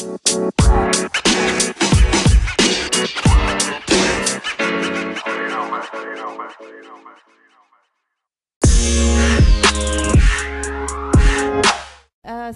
Bye.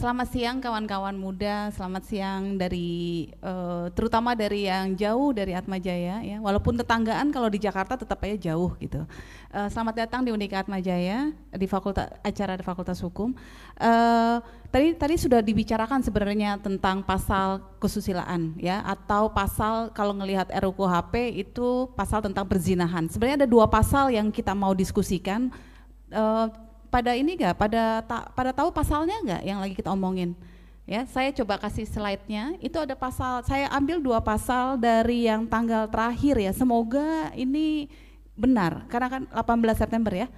Selamat siang kawan-kawan muda, selamat siang dari uh, terutama dari yang jauh dari Atma Jaya ya. Walaupun tetanggaan kalau di Jakarta tetap aja jauh gitu. Uh, selamat datang di Unika Atma Jaya di Fakultas acara di Fakultas Hukum. Uh, tadi tadi sudah dibicarakan sebenarnya tentang pasal kesusilaan ya atau pasal kalau ngelihat RUKHP itu pasal tentang perzinahan. Sebenarnya ada dua pasal yang kita mau diskusikan. Uh, pada ini enggak, pada ta, pada tahu pasalnya enggak yang lagi kita omongin? Ya, saya coba kasih slide-nya. Itu ada pasal, saya ambil dua pasal dari yang tanggal terakhir ya. Semoga ini benar, karena kan 18 September ya.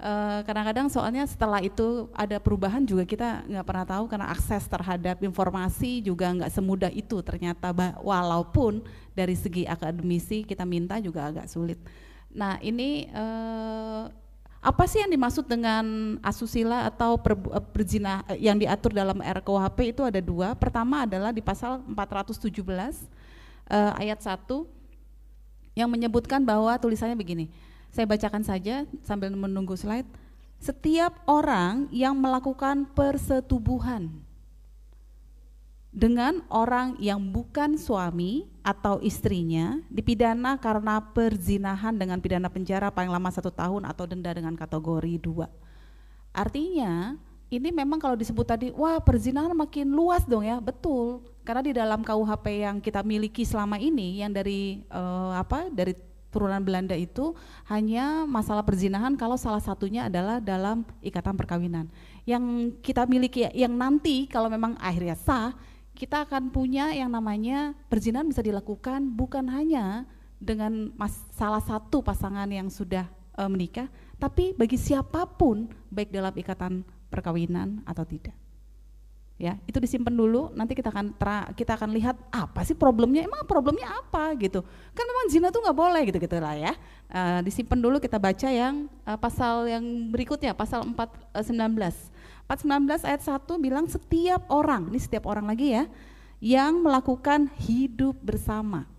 Eh, kadang-kadang soalnya setelah itu ada perubahan juga kita nggak pernah tahu karena akses terhadap informasi juga nggak semudah itu ternyata walaupun dari segi akademisi kita minta juga agak sulit. Nah ini uh, apa sih yang dimaksud dengan asusila atau per, eh, perzina eh, yang diatur dalam RKUHP itu ada dua. Pertama adalah di pasal 417 uh, ayat 1 yang menyebutkan bahwa tulisannya begini. Saya bacakan saja sambil menunggu slide. Setiap orang yang melakukan persetubuhan dengan orang yang bukan suami atau istrinya dipidana karena perzinahan dengan pidana penjara paling lama satu tahun atau denda dengan kategori dua. Artinya ini memang kalau disebut tadi, wah perzinahan makin luas dong ya, betul. Karena di dalam KUHP yang kita miliki selama ini, yang dari uh, apa, dari turunan Belanda itu hanya masalah perzinahan kalau salah satunya adalah dalam ikatan perkawinan. Yang kita miliki, yang nanti kalau memang akhirnya sah, kita akan punya yang namanya perzinahan bisa dilakukan bukan hanya dengan mas, salah satu pasangan yang sudah e, menikah, tapi bagi siapa pun baik dalam ikatan perkawinan atau tidak. Ya, itu disimpan dulu. Nanti kita akan tra, kita akan lihat apa sih problemnya. Emang problemnya apa gitu? Kan memang zina tuh nggak boleh gitu gitu lah ya. E, disimpan dulu kita baca yang e, pasal yang berikutnya, pasal 4 e, 19 419 ayat 1 bilang setiap orang, ini setiap orang lagi ya, yang melakukan hidup bersama.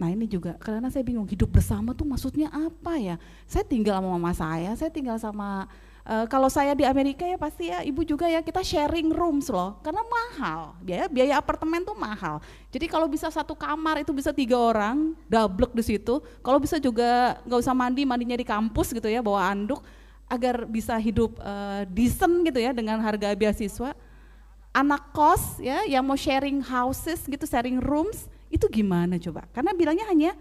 Nah ini juga karena saya bingung hidup bersama tuh maksudnya apa ya? Saya tinggal sama mama saya, saya tinggal sama uh, kalau saya di Amerika ya pasti ya ibu juga ya kita sharing rooms loh karena mahal biaya biaya apartemen tuh mahal. Jadi kalau bisa satu kamar itu bisa tiga orang double di situ. Kalau bisa juga nggak usah mandi mandinya di kampus gitu ya bawa anduk agar bisa hidup uh, decent gitu ya dengan harga beasiswa. Anak kos ya yang mau sharing houses gitu, sharing rooms itu gimana coba? Karena bilangnya hanya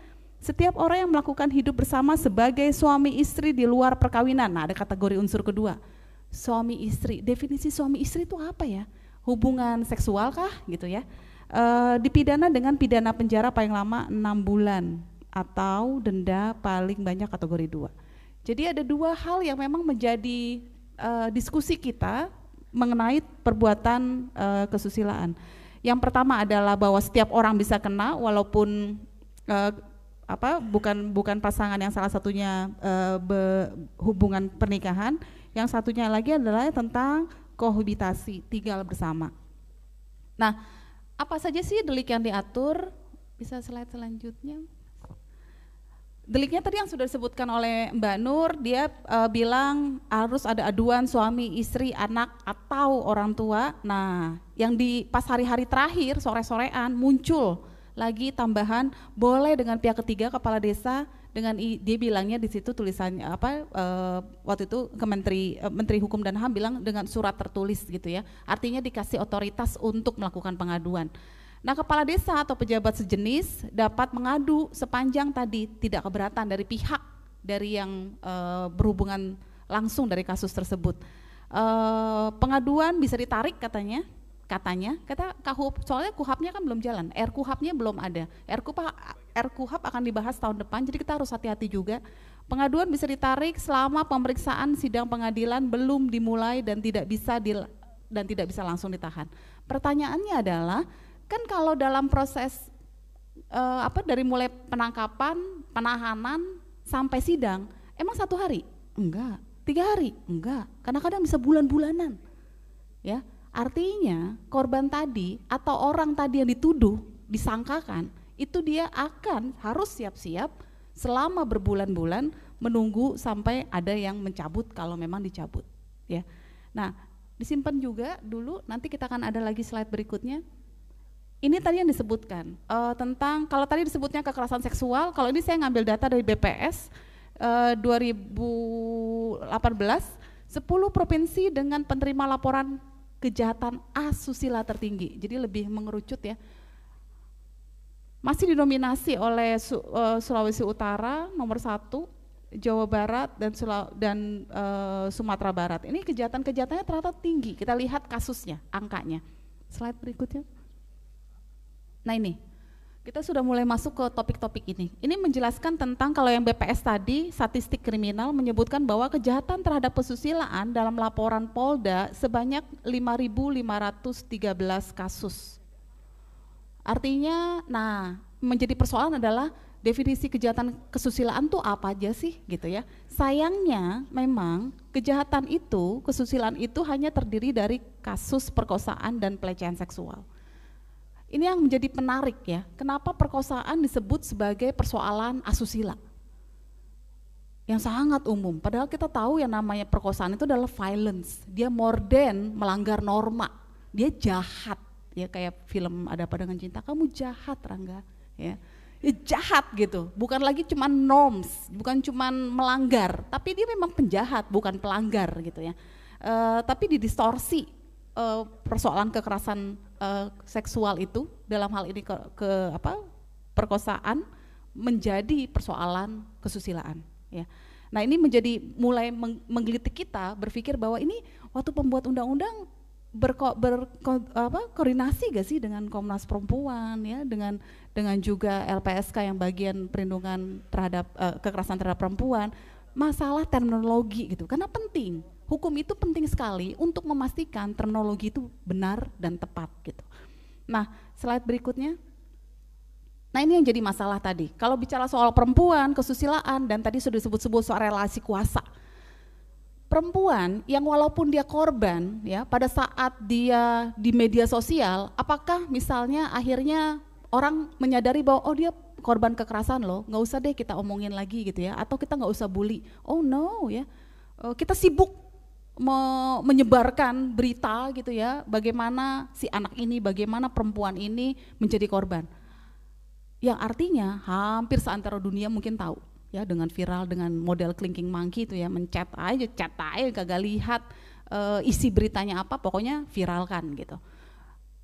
setiap orang yang melakukan hidup bersama sebagai suami istri di luar perkawinan. Nah, ada kategori unsur kedua. Suami istri. Definisi suami istri itu apa ya? Hubungan seksual kah gitu ya? E, dipidana dengan pidana penjara paling lama enam bulan atau denda paling banyak kategori dua. Jadi ada dua hal yang memang menjadi uh, diskusi kita mengenai perbuatan uh, kesusilaan. Yang pertama adalah bahwa setiap orang bisa kena walaupun uh, apa bukan bukan pasangan yang salah satunya uh, hubungan pernikahan, yang satunya lagi adalah tentang kohabitasi, tinggal bersama. Nah, apa saja sih delik yang diatur? Bisa slide selanjutnya. Deliknya tadi yang sudah disebutkan oleh Mbak Nur, dia uh, bilang harus ada aduan suami, istri, anak atau orang tua. Nah, yang di pas hari-hari terakhir sore-sorean muncul lagi tambahan boleh dengan pihak ketiga kepala desa dengan dia bilangnya di situ tulisannya apa uh, waktu itu ke menteri uh, menteri hukum dan ham bilang dengan surat tertulis gitu ya artinya dikasih otoritas untuk melakukan pengaduan Nah, kepala desa atau pejabat sejenis dapat mengadu sepanjang tadi tidak keberatan dari pihak dari yang e, berhubungan langsung dari kasus tersebut. E, pengaduan bisa ditarik katanya, katanya, kata kahup, soalnya kuhapnya kan belum jalan, RKUHAP-nya belum ada. RKUHAP, RKUHAP akan dibahas tahun depan, jadi kita harus hati-hati juga. Pengaduan bisa ditarik selama pemeriksaan sidang pengadilan belum dimulai dan tidak bisa di, dan tidak bisa langsung ditahan. Pertanyaannya adalah kan kalau dalam proses uh, apa dari mulai penangkapan, penahanan sampai sidang, emang satu hari? Enggak. Tiga hari? Enggak. Kadang-kadang bisa bulan-bulanan. Ya, Artinya korban tadi atau orang tadi yang dituduh, disangkakan, itu dia akan harus siap-siap selama berbulan-bulan menunggu sampai ada yang mencabut kalau memang dicabut ya. Nah, disimpan juga dulu nanti kita akan ada lagi slide berikutnya. Ini tadi yang disebutkan uh, tentang kalau tadi disebutnya kekerasan seksual, kalau ini saya ngambil data dari BPS uh, 2018 10 provinsi dengan penerima laporan kejahatan asusila tertinggi. Jadi lebih mengerucut ya. Masih didominasi oleh uh, Sulawesi Utara nomor satu, Jawa Barat dan dan uh, Sumatera Barat. Ini kejahatan-kejahatannya ternyata tinggi. Kita lihat kasusnya, angkanya. Slide berikutnya. Nah ini, kita sudah mulai masuk ke topik-topik ini. Ini menjelaskan tentang kalau yang BPS tadi, statistik kriminal menyebutkan bahwa kejahatan terhadap pesusilaan dalam laporan Polda sebanyak 5.513 kasus. Artinya, nah menjadi persoalan adalah definisi kejahatan kesusilaan tuh apa aja sih gitu ya. Sayangnya memang kejahatan itu, kesusilaan itu hanya terdiri dari kasus perkosaan dan pelecehan seksual. Ini yang menjadi penarik ya. Kenapa perkosaan disebut sebagai persoalan asusila? Yang sangat umum. Padahal kita tahu yang namanya perkosaan itu adalah violence. Dia more than melanggar norma. Dia jahat. Ya kayak film Ada Apa Dengan Cinta. Kamu jahat Rangga. Ya. ya jahat gitu. Bukan lagi cuma norms, bukan cuma melanggar, tapi dia memang penjahat, bukan pelanggar gitu ya. Uh, tapi didistorsi uh, persoalan kekerasan uh, seksual itu dalam hal ini ke, ke apa perkosaan menjadi persoalan kesusilaan ya. Nah, ini menjadi mulai meng, menggelitik kita berpikir bahwa ini waktu pembuat undang-undang berko, ber, apa, koordinasi gak sih dengan Komnas Perempuan ya dengan dengan juga LPSK yang bagian perlindungan terhadap uh, kekerasan terhadap perempuan masalah terminologi gitu karena penting hukum itu penting sekali untuk memastikan terminologi itu benar dan tepat gitu. Nah, slide berikutnya. Nah, ini yang jadi masalah tadi. Kalau bicara soal perempuan, kesusilaan dan tadi sudah disebut-sebut soal relasi kuasa. Perempuan yang walaupun dia korban ya pada saat dia di media sosial, apakah misalnya akhirnya orang menyadari bahwa oh dia korban kekerasan loh, nggak usah deh kita omongin lagi gitu ya, atau kita nggak usah bully. Oh no ya, oh, kita sibuk me menyebarkan berita gitu ya, bagaimana si anak ini, bagaimana perempuan ini menjadi korban. Yang artinya hampir seantero dunia mungkin tahu ya dengan viral dengan model clinking monkey itu ya mencet aja, chat aja kagak lihat uh, isi beritanya apa, pokoknya viralkan gitu.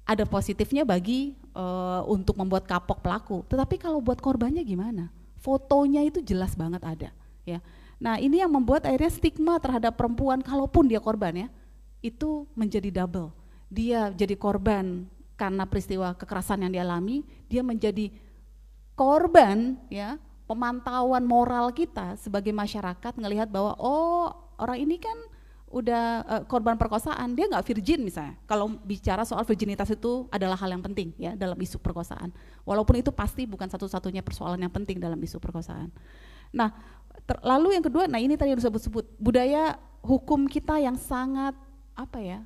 Ada positifnya bagi uh, untuk membuat kapok pelaku, tetapi kalau buat korbannya gimana? Fotonya itu jelas banget ada ya Nah ini yang membuat akhirnya stigma terhadap perempuan kalaupun dia korban ya, itu menjadi double. Dia jadi korban karena peristiwa kekerasan yang dialami, dia menjadi korban ya pemantauan moral kita sebagai masyarakat ngelihat bahwa oh orang ini kan udah uh, korban perkosaan dia nggak virgin misalnya. Kalau bicara soal virginitas itu adalah hal yang penting ya dalam isu perkosaan. Walaupun itu pasti bukan satu-satunya persoalan yang penting dalam isu perkosaan. Nah Ter, lalu yang kedua, nah ini tadi yang disebut-sebut budaya hukum kita yang sangat apa ya?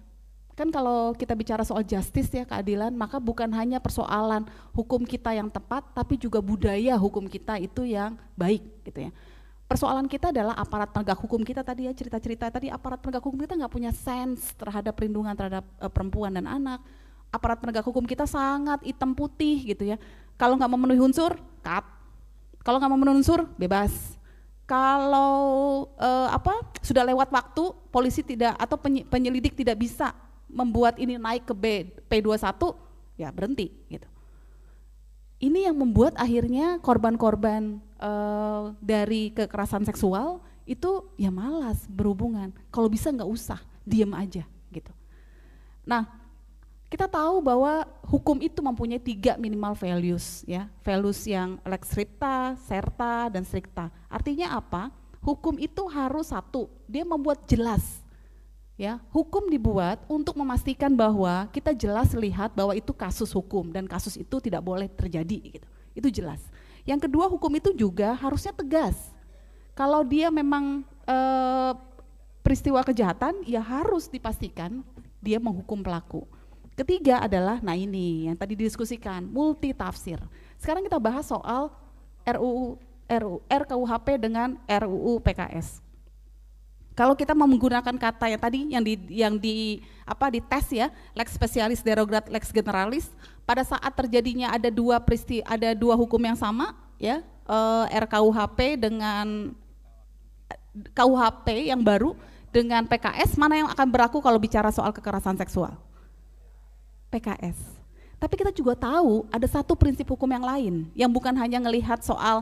Kan kalau kita bicara soal justice ya keadilan, maka bukan hanya persoalan hukum kita yang tepat, tapi juga budaya hukum kita itu yang baik gitu ya. Persoalan kita adalah aparat penegak hukum kita tadi ya cerita-cerita tadi aparat penegak hukum kita nggak punya sense terhadap perlindungan terhadap uh, perempuan dan anak. Aparat penegak hukum kita sangat hitam putih gitu ya. Kalau nggak memenuhi unsur, cut. Kalau nggak memenuhi unsur, bebas kalau uh, apa sudah lewat waktu polisi tidak atau penyelidik tidak bisa membuat ini naik ke B, P21 ya berhenti gitu. Ini yang membuat akhirnya korban-korban uh, dari kekerasan seksual itu ya malas berhubungan. Kalau bisa nggak usah, diem aja gitu. Nah, kita tahu bahwa hukum itu mempunyai tiga minimal values ya. Values yang lex stricta, serta dan stricta. Artinya apa? Hukum itu harus satu dia membuat jelas ya. Hukum dibuat untuk memastikan bahwa kita jelas lihat bahwa itu kasus hukum dan kasus itu tidak boleh terjadi gitu. Itu jelas. Yang kedua hukum itu juga harusnya tegas. Kalau dia memang e, peristiwa kejahatan ya harus dipastikan dia menghukum pelaku. Ketiga adalah, nah ini yang tadi didiskusikan, multi tafsir. Sekarang kita bahas soal RUU, RUU RKUHP dengan RUU PKS. Kalau kita mau menggunakan kata yang tadi yang di yang di apa di tes ya, lex spesialis derogat lex generalis, pada saat terjadinya ada dua peristi ada dua hukum yang sama ya, eh, RKUHP dengan KUHP yang baru dengan PKS mana yang akan berlaku kalau bicara soal kekerasan seksual? PKS. Tapi kita juga tahu ada satu prinsip hukum yang lain yang bukan hanya melihat soal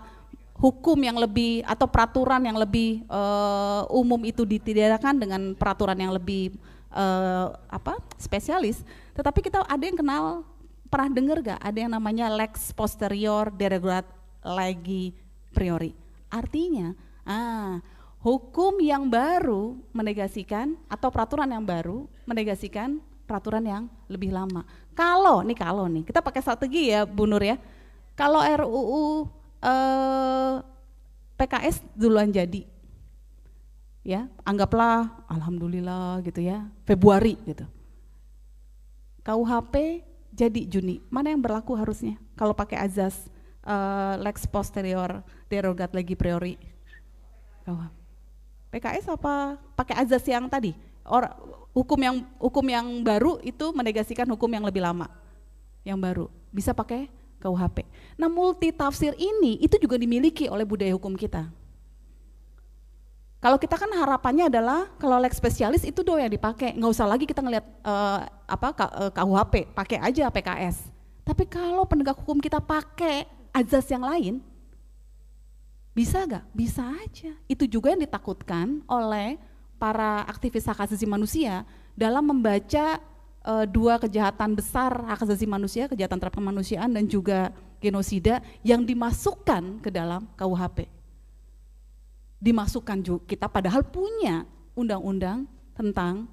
hukum yang lebih atau peraturan yang lebih uh, umum itu ditidakkan dengan peraturan yang lebih uh, apa spesialis, tetapi kita ada yang kenal pernah dengar gak ada yang namanya lex posterior derogat legi priori. Artinya, ah hukum yang baru menegasikan atau peraturan yang baru menegasikan peraturan yang lebih lama. Kalau nih kalau nih kita pakai strategi ya Bu Nur ya. Kalau RUU eh, PKS duluan jadi, ya anggaplah alhamdulillah gitu ya Februari gitu. KUHP jadi Juni. Mana yang berlaku harusnya kalau pakai azas eh, lex posterior derogat legi priori? KUHP. PKS apa pakai azas yang tadi? Or, hukum yang hukum yang baru itu menegasikan hukum yang lebih lama. Yang baru bisa pakai KUHP. Nah, multi tafsir ini itu juga dimiliki oleh budaya hukum kita. Kalau kita kan harapannya adalah kalau lex spesialis itu doang yang dipakai, nggak usah lagi kita ngelihat uh, apa KUHP, eh, pakai aja PKS. Tapi kalau penegak hukum kita pakai azas yang lain, bisa gak? Bisa aja. Itu juga yang ditakutkan oleh para aktivis hak asasi manusia dalam membaca e, dua kejahatan besar hak asasi manusia, kejahatan terhadap kemanusiaan dan juga genosida yang dimasukkan ke dalam KUHP. Dimasukkan juga kita padahal punya undang-undang tentang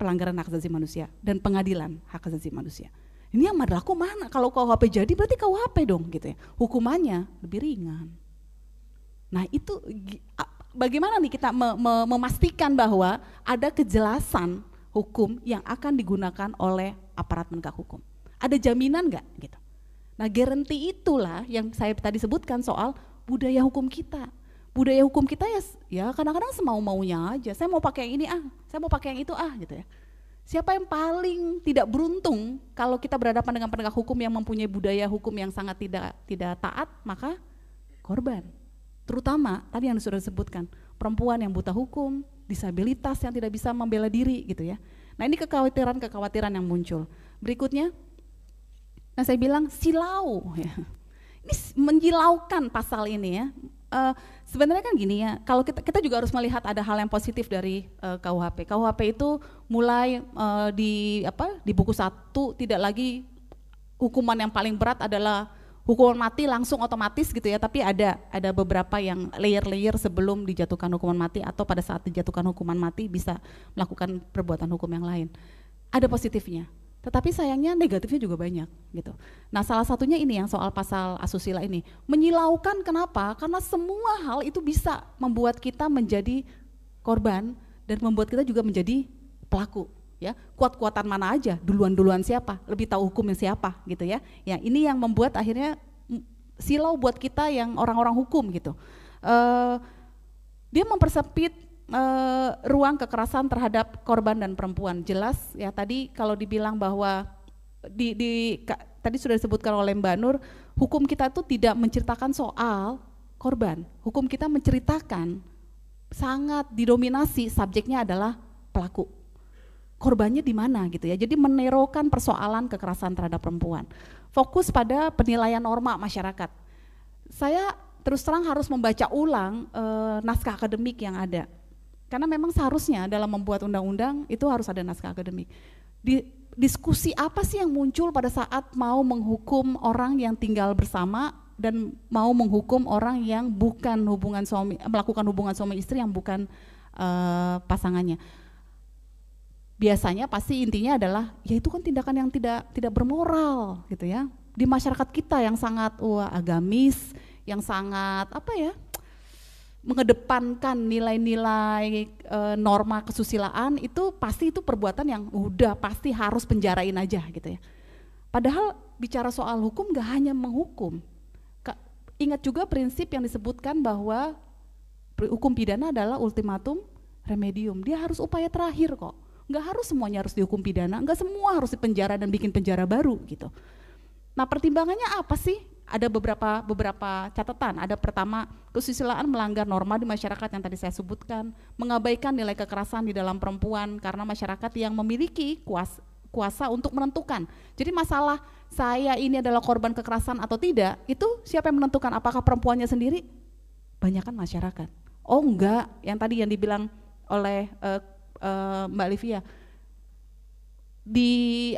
pelanggaran hak asasi manusia dan pengadilan hak asasi manusia. Ini yang berlaku mana? Kalau KUHP jadi berarti KUHP dong gitu ya. Hukumannya lebih ringan. Nah itu bagaimana nih kita me, me, memastikan bahwa ada kejelasan hukum yang akan digunakan oleh aparat penegak hukum. Ada jaminan nggak gitu? Nah garanti itulah yang saya tadi sebutkan soal budaya hukum kita. Budaya hukum kita ya ya kadang-kadang semau maunya aja. Saya mau pakai yang ini ah, saya mau pakai yang itu ah gitu ya. Siapa yang paling tidak beruntung kalau kita berhadapan dengan penegak hukum yang mempunyai budaya hukum yang sangat tidak tidak taat, maka korban terutama tadi yang sudah disebutkan perempuan yang buta hukum, disabilitas yang tidak bisa membela diri gitu ya. Nah ini kekhawatiran-kekhawatiran yang muncul. Berikutnya, nah saya bilang silau ya. Ini menjilaukan pasal ini ya. Uh, sebenarnya kan gini ya, kalau kita kita juga harus melihat ada hal yang positif dari uh, eh, KUHP. KUHP itu mulai uh, di apa di buku satu tidak lagi hukuman yang paling berat adalah hukuman mati langsung otomatis gitu ya, tapi ada ada beberapa yang layer-layer sebelum dijatuhkan hukuman mati atau pada saat dijatuhkan hukuman mati bisa melakukan perbuatan hukum yang lain. Ada positifnya, tetapi sayangnya negatifnya juga banyak gitu. Nah salah satunya ini yang soal pasal asusila ini menyilaukan kenapa? Karena semua hal itu bisa membuat kita menjadi korban dan membuat kita juga menjadi pelaku ya. Kuat-kuatan mana aja? Duluan-duluan siapa? Lebih tahu hukumnya siapa? Gitu ya. Ya ini yang membuat akhirnya silau buat kita yang orang-orang hukum gitu. Uh, dia mempersempit uh, ruang kekerasan terhadap korban dan perempuan. Jelas ya tadi kalau dibilang bahwa di, di ka, tadi sudah disebutkan oleh Mbak Nur hukum kita itu tidak menceritakan soal korban. Hukum kita menceritakan sangat didominasi subjeknya adalah pelaku korbannya di mana gitu ya. Jadi menerokan persoalan kekerasan terhadap perempuan. Fokus pada penilaian norma masyarakat. Saya terus terang harus membaca ulang e, naskah akademik yang ada. Karena memang seharusnya dalam membuat undang-undang itu harus ada naskah akademik. Di, diskusi apa sih yang muncul pada saat mau menghukum orang yang tinggal bersama dan mau menghukum orang yang bukan hubungan suami melakukan hubungan suami istri yang bukan uh, pasangannya biasanya pasti intinya adalah ya itu kan tindakan yang tidak tidak bermoral gitu ya di masyarakat kita yang sangat wah agamis yang sangat apa ya mengedepankan nilai-nilai e, norma kesusilaan itu pasti itu perbuatan yang udah pasti harus penjarain aja gitu ya. Padahal bicara soal hukum gak hanya menghukum. Ingat juga prinsip yang disebutkan bahwa hukum pidana adalah ultimatum remedium. Dia harus upaya terakhir kok. Gak harus semuanya harus dihukum pidana, gak semua harus dipenjara dan bikin penjara baru gitu. Nah pertimbangannya apa sih? ada beberapa beberapa catatan. Ada pertama kesusilaan melanggar norma di masyarakat yang tadi saya sebutkan, mengabaikan nilai kekerasan di dalam perempuan karena masyarakat yang memiliki kuasa kuasa untuk menentukan. Jadi masalah saya ini adalah korban kekerasan atau tidak, itu siapa yang menentukan? Apakah perempuannya sendiri? Banyak kan masyarakat. Oh enggak, yang tadi yang dibilang oleh uh, uh, Mbak Livia di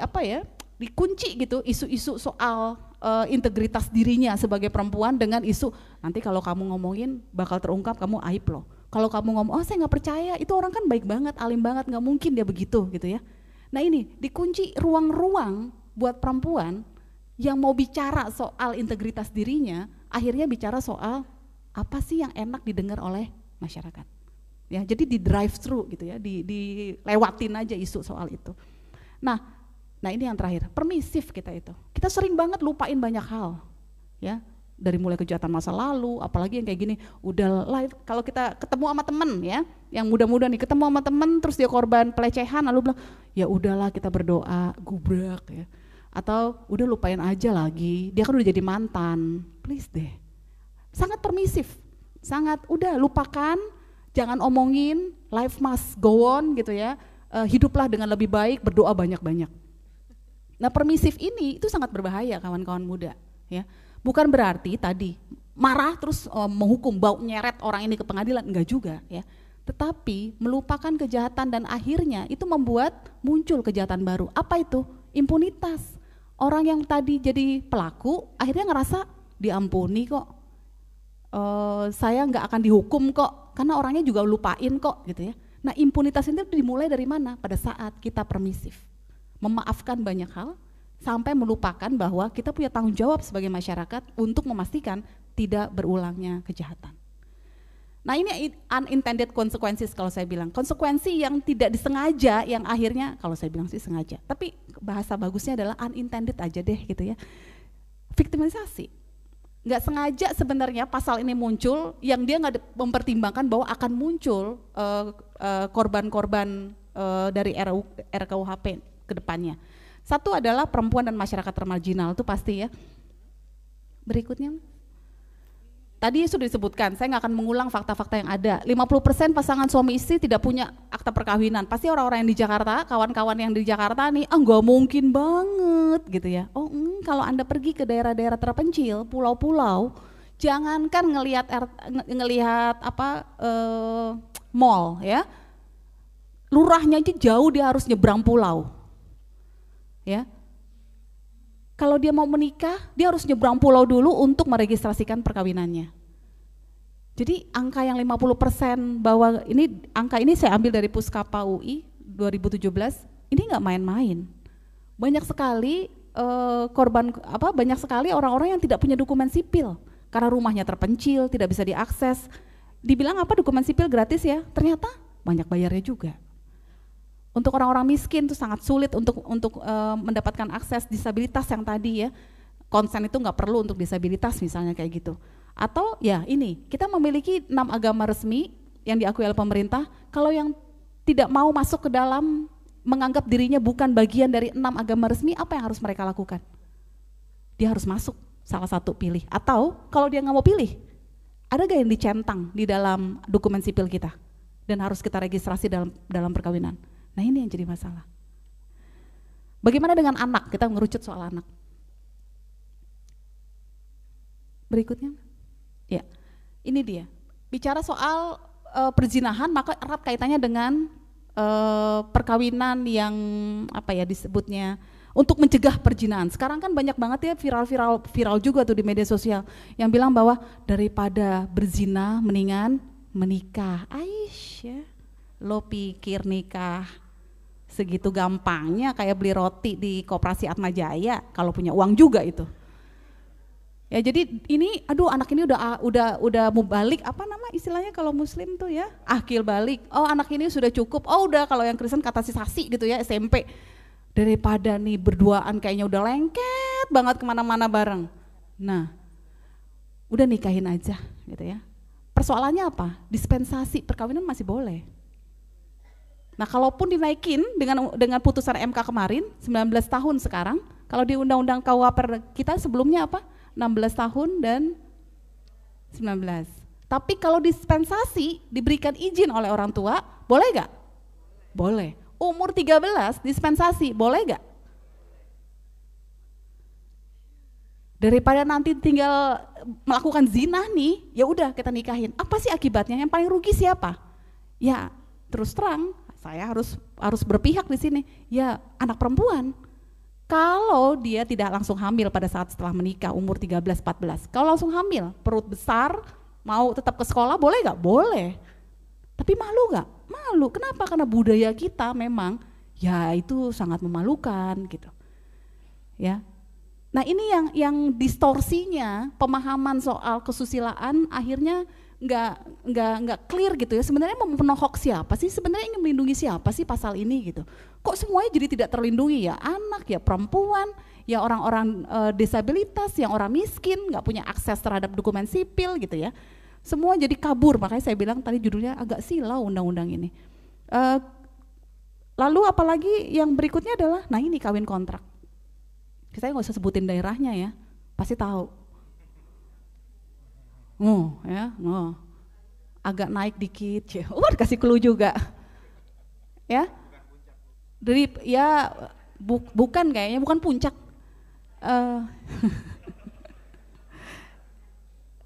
apa ya dikunci gitu isu-isu soal uh, integritas dirinya sebagai perempuan dengan isu nanti kalau kamu ngomongin bakal terungkap kamu aib loh. Kalau kamu ngomong oh saya nggak percaya itu orang kan baik banget, alim banget, nggak mungkin dia begitu gitu ya. Nah ini dikunci ruang-ruang buat perempuan yang mau bicara soal integritas dirinya, akhirnya bicara soal apa sih yang enak didengar oleh masyarakat. Ya, jadi di drive thru gitu ya, di dilewatin aja isu soal itu. Nah, Nah ini yang terakhir, permisif kita itu. Kita sering banget lupain banyak hal, ya dari mulai kejahatan masa lalu, apalagi yang kayak gini, udah live. Kalau kita ketemu sama temen ya, yang muda-muda nih ketemu sama temen, terus dia korban pelecehan, lalu bilang, ya udahlah kita berdoa, gubrak ya. Atau udah lupain aja lagi, dia kan udah jadi mantan, please deh. Sangat permisif, sangat udah lupakan, jangan omongin, life must go on gitu ya. Uh, hiduplah dengan lebih baik, berdoa banyak-banyak Nah permisif ini itu sangat berbahaya kawan-kawan muda ya. Bukan berarti tadi marah terus uh, menghukum bau nyeret orang ini ke pengadilan enggak juga ya. Tetapi melupakan kejahatan dan akhirnya itu membuat muncul kejahatan baru. Apa itu? Impunitas. Orang yang tadi jadi pelaku akhirnya ngerasa diampuni kok. Uh, saya nggak akan dihukum kok karena orangnya juga lupain kok gitu ya. Nah impunitas itu dimulai dari mana? Pada saat kita permisif memaafkan banyak hal sampai melupakan bahwa kita punya tanggung jawab sebagai masyarakat untuk memastikan tidak berulangnya kejahatan. Nah ini unintended consequences kalau saya bilang, konsekuensi yang tidak disengaja yang akhirnya kalau saya bilang sih sengaja, tapi bahasa bagusnya adalah unintended aja deh gitu ya. Victimisasi, nggak sengaja sebenarnya pasal ini muncul yang dia nggak mempertimbangkan bahwa akan muncul uh, uh, korban-korban uh, dari RU, RKUHP ke depannya. Satu adalah perempuan dan masyarakat termarginal itu pasti ya. Berikutnya. Tadi sudah disebutkan, saya nggak akan mengulang fakta-fakta yang ada. 50% pasangan suami istri tidak punya akta perkawinan. Pasti orang-orang yang di Jakarta, kawan-kawan yang di Jakarta nih, ah nggak mungkin banget gitu ya. Oh, mm, kalau anda pergi ke daerah-daerah terpencil, pulau-pulau, jangankan ngelihat ngelihat apa uh, mall ya, lurahnya aja jauh dia harus nyebrang pulau ya. Kalau dia mau menikah, dia harus nyebrang pulau dulu untuk meregistrasikan perkawinannya. Jadi angka yang 50% bahwa ini angka ini saya ambil dari Puskapa UI 2017, ini nggak main-main. Banyak sekali uh, korban apa banyak sekali orang-orang yang tidak punya dokumen sipil karena rumahnya terpencil, tidak bisa diakses. Dibilang apa dokumen sipil gratis ya? Ternyata banyak bayarnya juga. Untuk orang-orang miskin itu sangat sulit untuk untuk uh, mendapatkan akses disabilitas yang tadi ya. Konsen itu nggak perlu untuk disabilitas misalnya kayak gitu. Atau ya ini, kita memiliki enam agama resmi yang diakui oleh pemerintah. Kalau yang tidak mau masuk ke dalam menganggap dirinya bukan bagian dari enam agama resmi, apa yang harus mereka lakukan? Dia harus masuk salah satu pilih. Atau kalau dia nggak mau pilih, ada gak yang dicentang di dalam dokumen sipil kita dan harus kita registrasi dalam dalam perkawinan? Nah ini yang jadi masalah. Bagaimana dengan anak? Kita ngerucut soal anak. Berikutnya, ya, ini dia. Bicara soal uh, perzinahan, maka erat kaitannya dengan uh, perkawinan yang apa ya disebutnya untuk mencegah perzinahan. Sekarang kan banyak banget ya viral-viral viral juga tuh di media sosial yang bilang bahwa daripada berzina mendingan menikah. Aish ya. Lo pikir nikah segitu gampangnya kayak beli roti di koperasi Atma Jaya kalau punya uang juga itu. Ya jadi ini aduh anak ini udah udah udah mau balik apa nama istilahnya kalau muslim tuh ya akil balik. Oh anak ini sudah cukup. Oh udah kalau yang Kristen kata sisasi gitu ya SMP. Daripada nih berduaan kayaknya udah lengket banget ke mana-mana bareng. Nah udah nikahin aja gitu ya. Persoalannya apa? Dispensasi perkawinan masih boleh. Nah, kalaupun dinaikin dengan dengan putusan MK kemarin 19 tahun sekarang, kalau di Undang-Undang KUHP kita sebelumnya apa? 16 tahun dan 19. Tapi kalau dispensasi diberikan izin oleh orang tua, boleh gak? Boleh. Umur 13 dispensasi, boleh gak? Daripada nanti tinggal melakukan zina nih, ya udah kita nikahin. Apa sih akibatnya? Yang paling rugi siapa? Ya, terus terang saya harus harus berpihak di sini. Ya, anak perempuan kalau dia tidak langsung hamil pada saat setelah menikah umur 13-14, kalau langsung hamil, perut besar, mau tetap ke sekolah boleh gak? Boleh. Tapi malu gak? Malu. Kenapa? Karena budaya kita memang ya itu sangat memalukan gitu. Ya. Nah ini yang yang distorsinya pemahaman soal kesusilaan akhirnya nggak nggak nggak clear gitu ya. Sebenarnya mau menohok siapa sih? Sebenarnya ingin melindungi siapa sih pasal ini gitu? Kok semuanya jadi tidak terlindungi? Ya anak ya perempuan ya orang-orang e, disabilitas yang orang miskin nggak punya akses terhadap dokumen sipil gitu ya. Semua jadi kabur. Makanya saya bilang tadi judulnya agak silau undang-undang ini. E, lalu apalagi yang berikutnya adalah nah ini kawin kontrak saya nggak usah sebutin daerahnya ya. Pasti tahu. Oh ya oh agak naik dikit ya. Oh kasih clue juga. Ya? Dari ya bu, bukan kayaknya bukan puncak. Uh,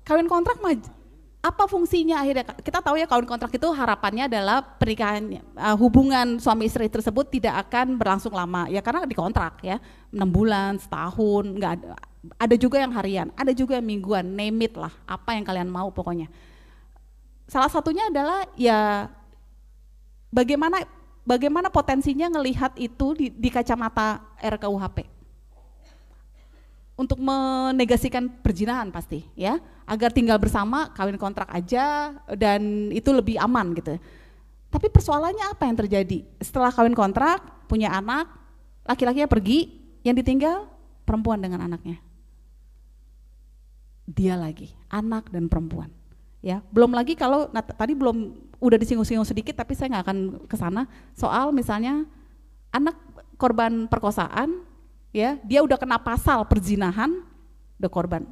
kawin kontrak mah apa fungsinya? Akhirnya kita tahu ya kawin kontrak itu harapannya adalah pernikahan uh, hubungan suami istri tersebut tidak akan berlangsung lama. Ya karena dikontrak ya enam bulan setahun nggak ada ada juga yang harian, ada juga yang mingguan, name it lah, apa yang kalian mau pokoknya. Salah satunya adalah ya bagaimana bagaimana potensinya ngelihat itu di, di kacamata RKUHP untuk menegasikan perjinahan pasti ya. Agar tinggal bersama kawin kontrak aja dan itu lebih aman gitu. Tapi persoalannya apa yang terjadi? Setelah kawin kontrak punya anak laki-lakinya pergi yang ditinggal perempuan dengan anaknya. Dia lagi, anak dan perempuan. Ya, belum lagi kalau nah, tadi belum udah disinggung-singgung sedikit tapi saya nggak akan ke sana soal misalnya anak korban perkosaan ya, dia udah kena pasal perzinahan, the korban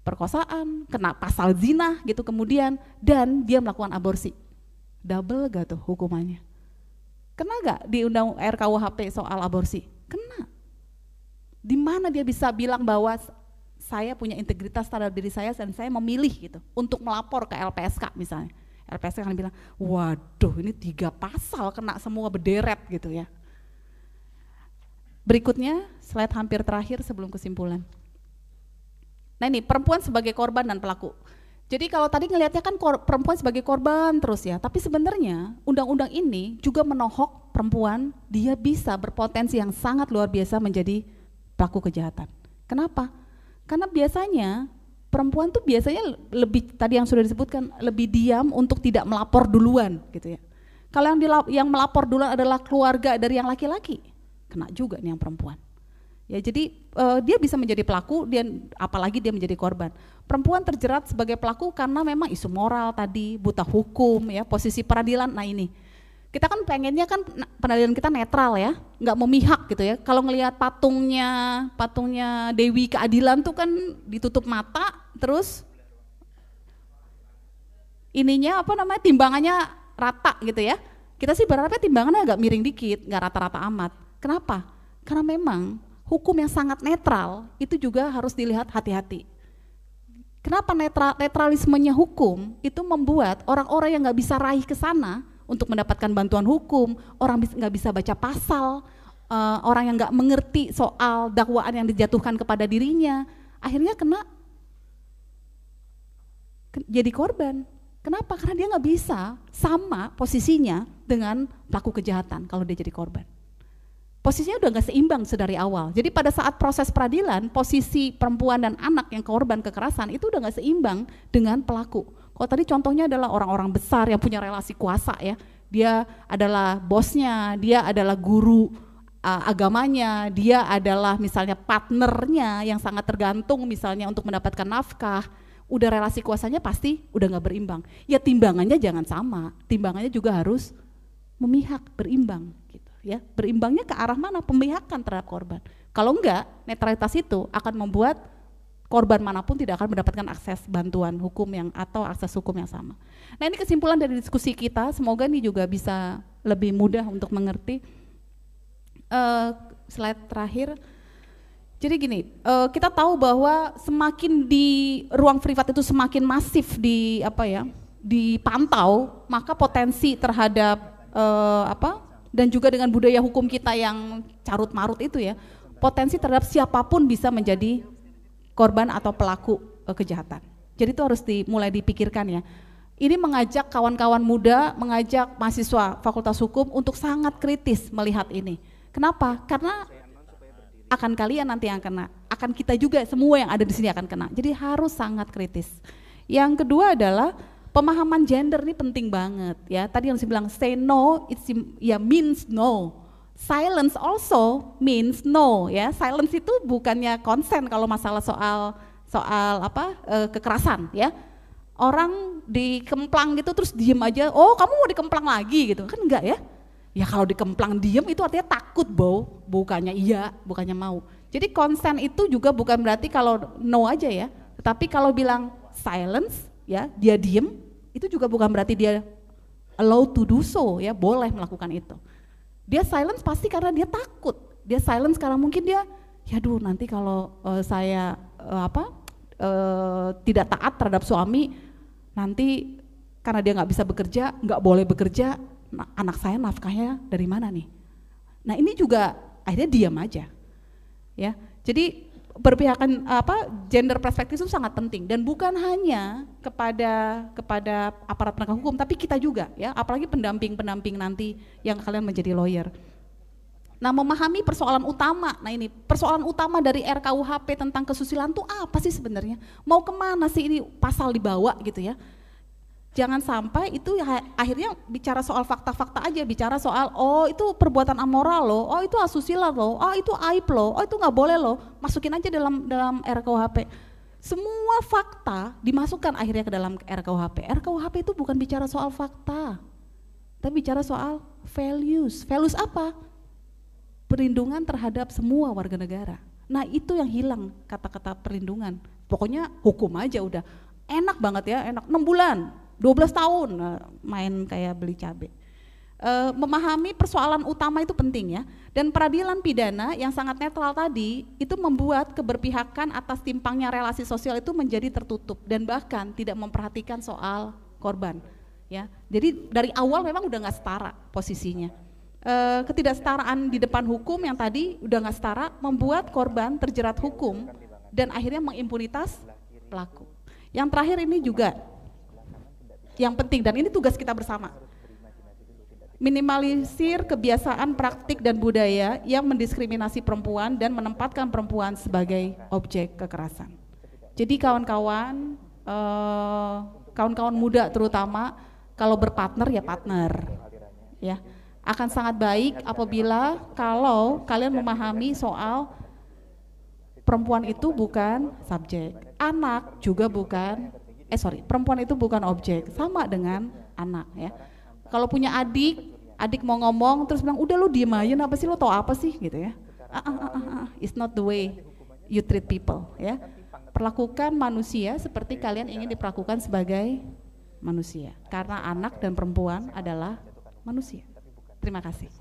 perkosaan, kena pasal zina gitu kemudian dan dia melakukan aborsi. Double gak tuh hukumannya? Kena gak di undang RKUHP soal aborsi? Kena. Di mana dia bisa bilang bahwa saya punya integritas terhadap diri saya dan saya memilih gitu untuk melapor ke LPSK misalnya. LPSK akan bilang, waduh ini tiga pasal kena semua berderet gitu ya. Berikutnya slide hampir terakhir sebelum kesimpulan. Nah ini perempuan sebagai korban dan pelaku. Jadi kalau tadi ngelihatnya kan perempuan sebagai korban terus ya, tapi sebenarnya undang-undang ini juga menohok perempuan, dia bisa berpotensi yang sangat luar biasa menjadi pelaku kejahatan. Kenapa? Karena biasanya perempuan tuh biasanya lebih tadi yang sudah disebutkan lebih diam untuk tidak melapor duluan gitu ya. Kalau yang dilap, yang melapor duluan adalah keluarga dari yang laki-laki, kena juga nih yang perempuan. Ya jadi uh, dia bisa menjadi pelaku dan apalagi dia menjadi korban. Perempuan terjerat sebagai pelaku karena memang isu moral tadi, buta hukum ya, posisi peradilan. Nah ini kita kan pengennya kan pengadilan kita netral ya, nggak memihak gitu ya. Kalau ngelihat patungnya, patungnya Dewi Keadilan tuh kan ditutup mata, terus ininya apa namanya timbangannya rata gitu ya. Kita sih berharapnya timbangannya agak miring dikit, nggak rata-rata amat. Kenapa? Karena memang hukum yang sangat netral itu juga harus dilihat hati-hati. Kenapa netral, netralismenya hukum itu membuat orang-orang yang nggak bisa raih ke sana untuk mendapatkan bantuan hukum, orang nggak bisa baca pasal, uh, orang yang nggak mengerti soal dakwaan yang dijatuhkan kepada dirinya, akhirnya kena jadi korban. Kenapa? Karena dia nggak bisa sama posisinya dengan pelaku kejahatan kalau dia jadi korban. Posisinya udah nggak seimbang sedari awal. Jadi pada saat proses peradilan, posisi perempuan dan anak yang korban kekerasan itu udah nggak seimbang dengan pelaku. Kalau tadi contohnya adalah orang-orang besar yang punya relasi kuasa ya, dia adalah bosnya, dia adalah guru uh, agamanya, dia adalah misalnya partnernya yang sangat tergantung misalnya untuk mendapatkan nafkah, udah relasi kuasanya pasti udah nggak berimbang. Ya timbangannya jangan sama, timbangannya juga harus memihak, berimbang ya berimbangnya ke arah mana? Pemihakan terhadap korban. Kalau enggak netralitas itu akan membuat korban mana pun tidak akan mendapatkan akses bantuan hukum yang atau akses hukum yang sama. Nah ini kesimpulan dari diskusi kita. Semoga ini juga bisa lebih mudah untuk mengerti. Uh, slide terakhir. Jadi gini, uh, kita tahu bahwa semakin di ruang privat itu semakin masif di apa ya, dipantau, maka potensi terhadap uh, apa dan juga dengan budaya hukum kita yang carut marut itu ya potensi terhadap siapa pun bisa menjadi korban atau pelaku uh, kejahatan. Jadi itu harus dimulai dipikirkan ya. Ini mengajak kawan-kawan muda mengajak mahasiswa fakultas hukum untuk sangat kritis melihat ini. Kenapa? Karena akan kalian nanti yang kena. Akan kita juga semua yang ada di sini akan kena. Jadi harus sangat kritis. Yang kedua adalah pemahaman gender ini penting banget ya. Tadi yang saya bilang say no it ya means no. Silence also means no ya. Silence itu bukannya konsen kalau masalah soal soal apa e, kekerasan ya. Orang dikemplang gitu terus diem aja, oh kamu mau dikemplang lagi gitu, kan enggak ya? Ya kalau dikemplang diem itu artinya takut bau, bukannya iya, bukannya mau. Jadi konsen itu juga bukan berarti kalau no aja ya, tetapi kalau bilang silence ya dia diem itu juga bukan berarti dia allow to do so ya boleh melakukan itu. Dia silence pasti karena dia takut. Dia silence karena mungkin dia ya duh nanti kalau uh, saya uh, apa uh, tidak taat terhadap suami nanti karena dia nggak bisa bekerja nggak boleh bekerja nah, anak saya nafkahnya dari mana nih? Nah ini juga akhirnya diam aja. Ya jadi berpihakan apa gender perspektif itu sangat penting dan bukan hanya kepada kepada aparat penegak hukum tapi kita juga ya apalagi pendamping-pendamping nanti yang kalian menjadi lawyer. Nah, memahami persoalan utama. Nah, ini persoalan utama dari RKUHP tentang kesusilaan itu apa sih sebenarnya? Mau ke mana sih ini pasal dibawa gitu ya? Jangan sampai itu ya, akhirnya bicara soal fakta-fakta aja, bicara soal oh itu perbuatan amoral loh, oh itu asusila loh, oh itu aib loh, oh itu nggak boleh loh, masukin aja dalam dalam RKUHP. Semua fakta dimasukkan akhirnya ke dalam RKUHP. RKUHP itu bukan bicara soal fakta, tapi bicara soal values. Values apa? Perlindungan terhadap semua warga negara. Nah itu yang hilang kata-kata perlindungan. Pokoknya hukum aja udah enak banget ya, enak 6 bulan 12 tahun eh, main kayak beli cabai. Uh, memahami persoalan utama itu penting ya. Dan peradilan pidana yang sangat netral tadi itu membuat keberpihakan atas timpangnya relasi sosial itu menjadi tertutup dan bahkan tidak memperhatikan soal korban. Ya, jadi dari awal memang udah nggak setara posisinya. Uh, ketidaksetaraan di depan hukum yang tadi udah nggak setara membuat korban terjerat hukum dan akhirnya mengimpunitas pelaku. Yang terakhir ini juga yang penting dan ini tugas kita bersama. Minimalisir kebiasaan praktik dan budaya yang mendiskriminasi perempuan dan menempatkan perempuan sebagai objek kekerasan. Jadi kawan-kawan, eh, kawan-kawan muda terutama kalau berpartner ya partner, ya akan sangat baik apabila kalau kalian memahami soal perempuan itu bukan subjek, anak juga bukan eh sorry perempuan itu bukan objek sama dengan anak ya. Kalau punya adik adik mau ngomong terus bilang udah lu diem aja apa sih lo tau apa sih? Gitu ya. Ah, ah, ah, ah, it's not the way you treat people ya. Perlakukan manusia seperti kalian ingin diperlakukan sebagai manusia karena anak dan perempuan adalah manusia. Terima kasih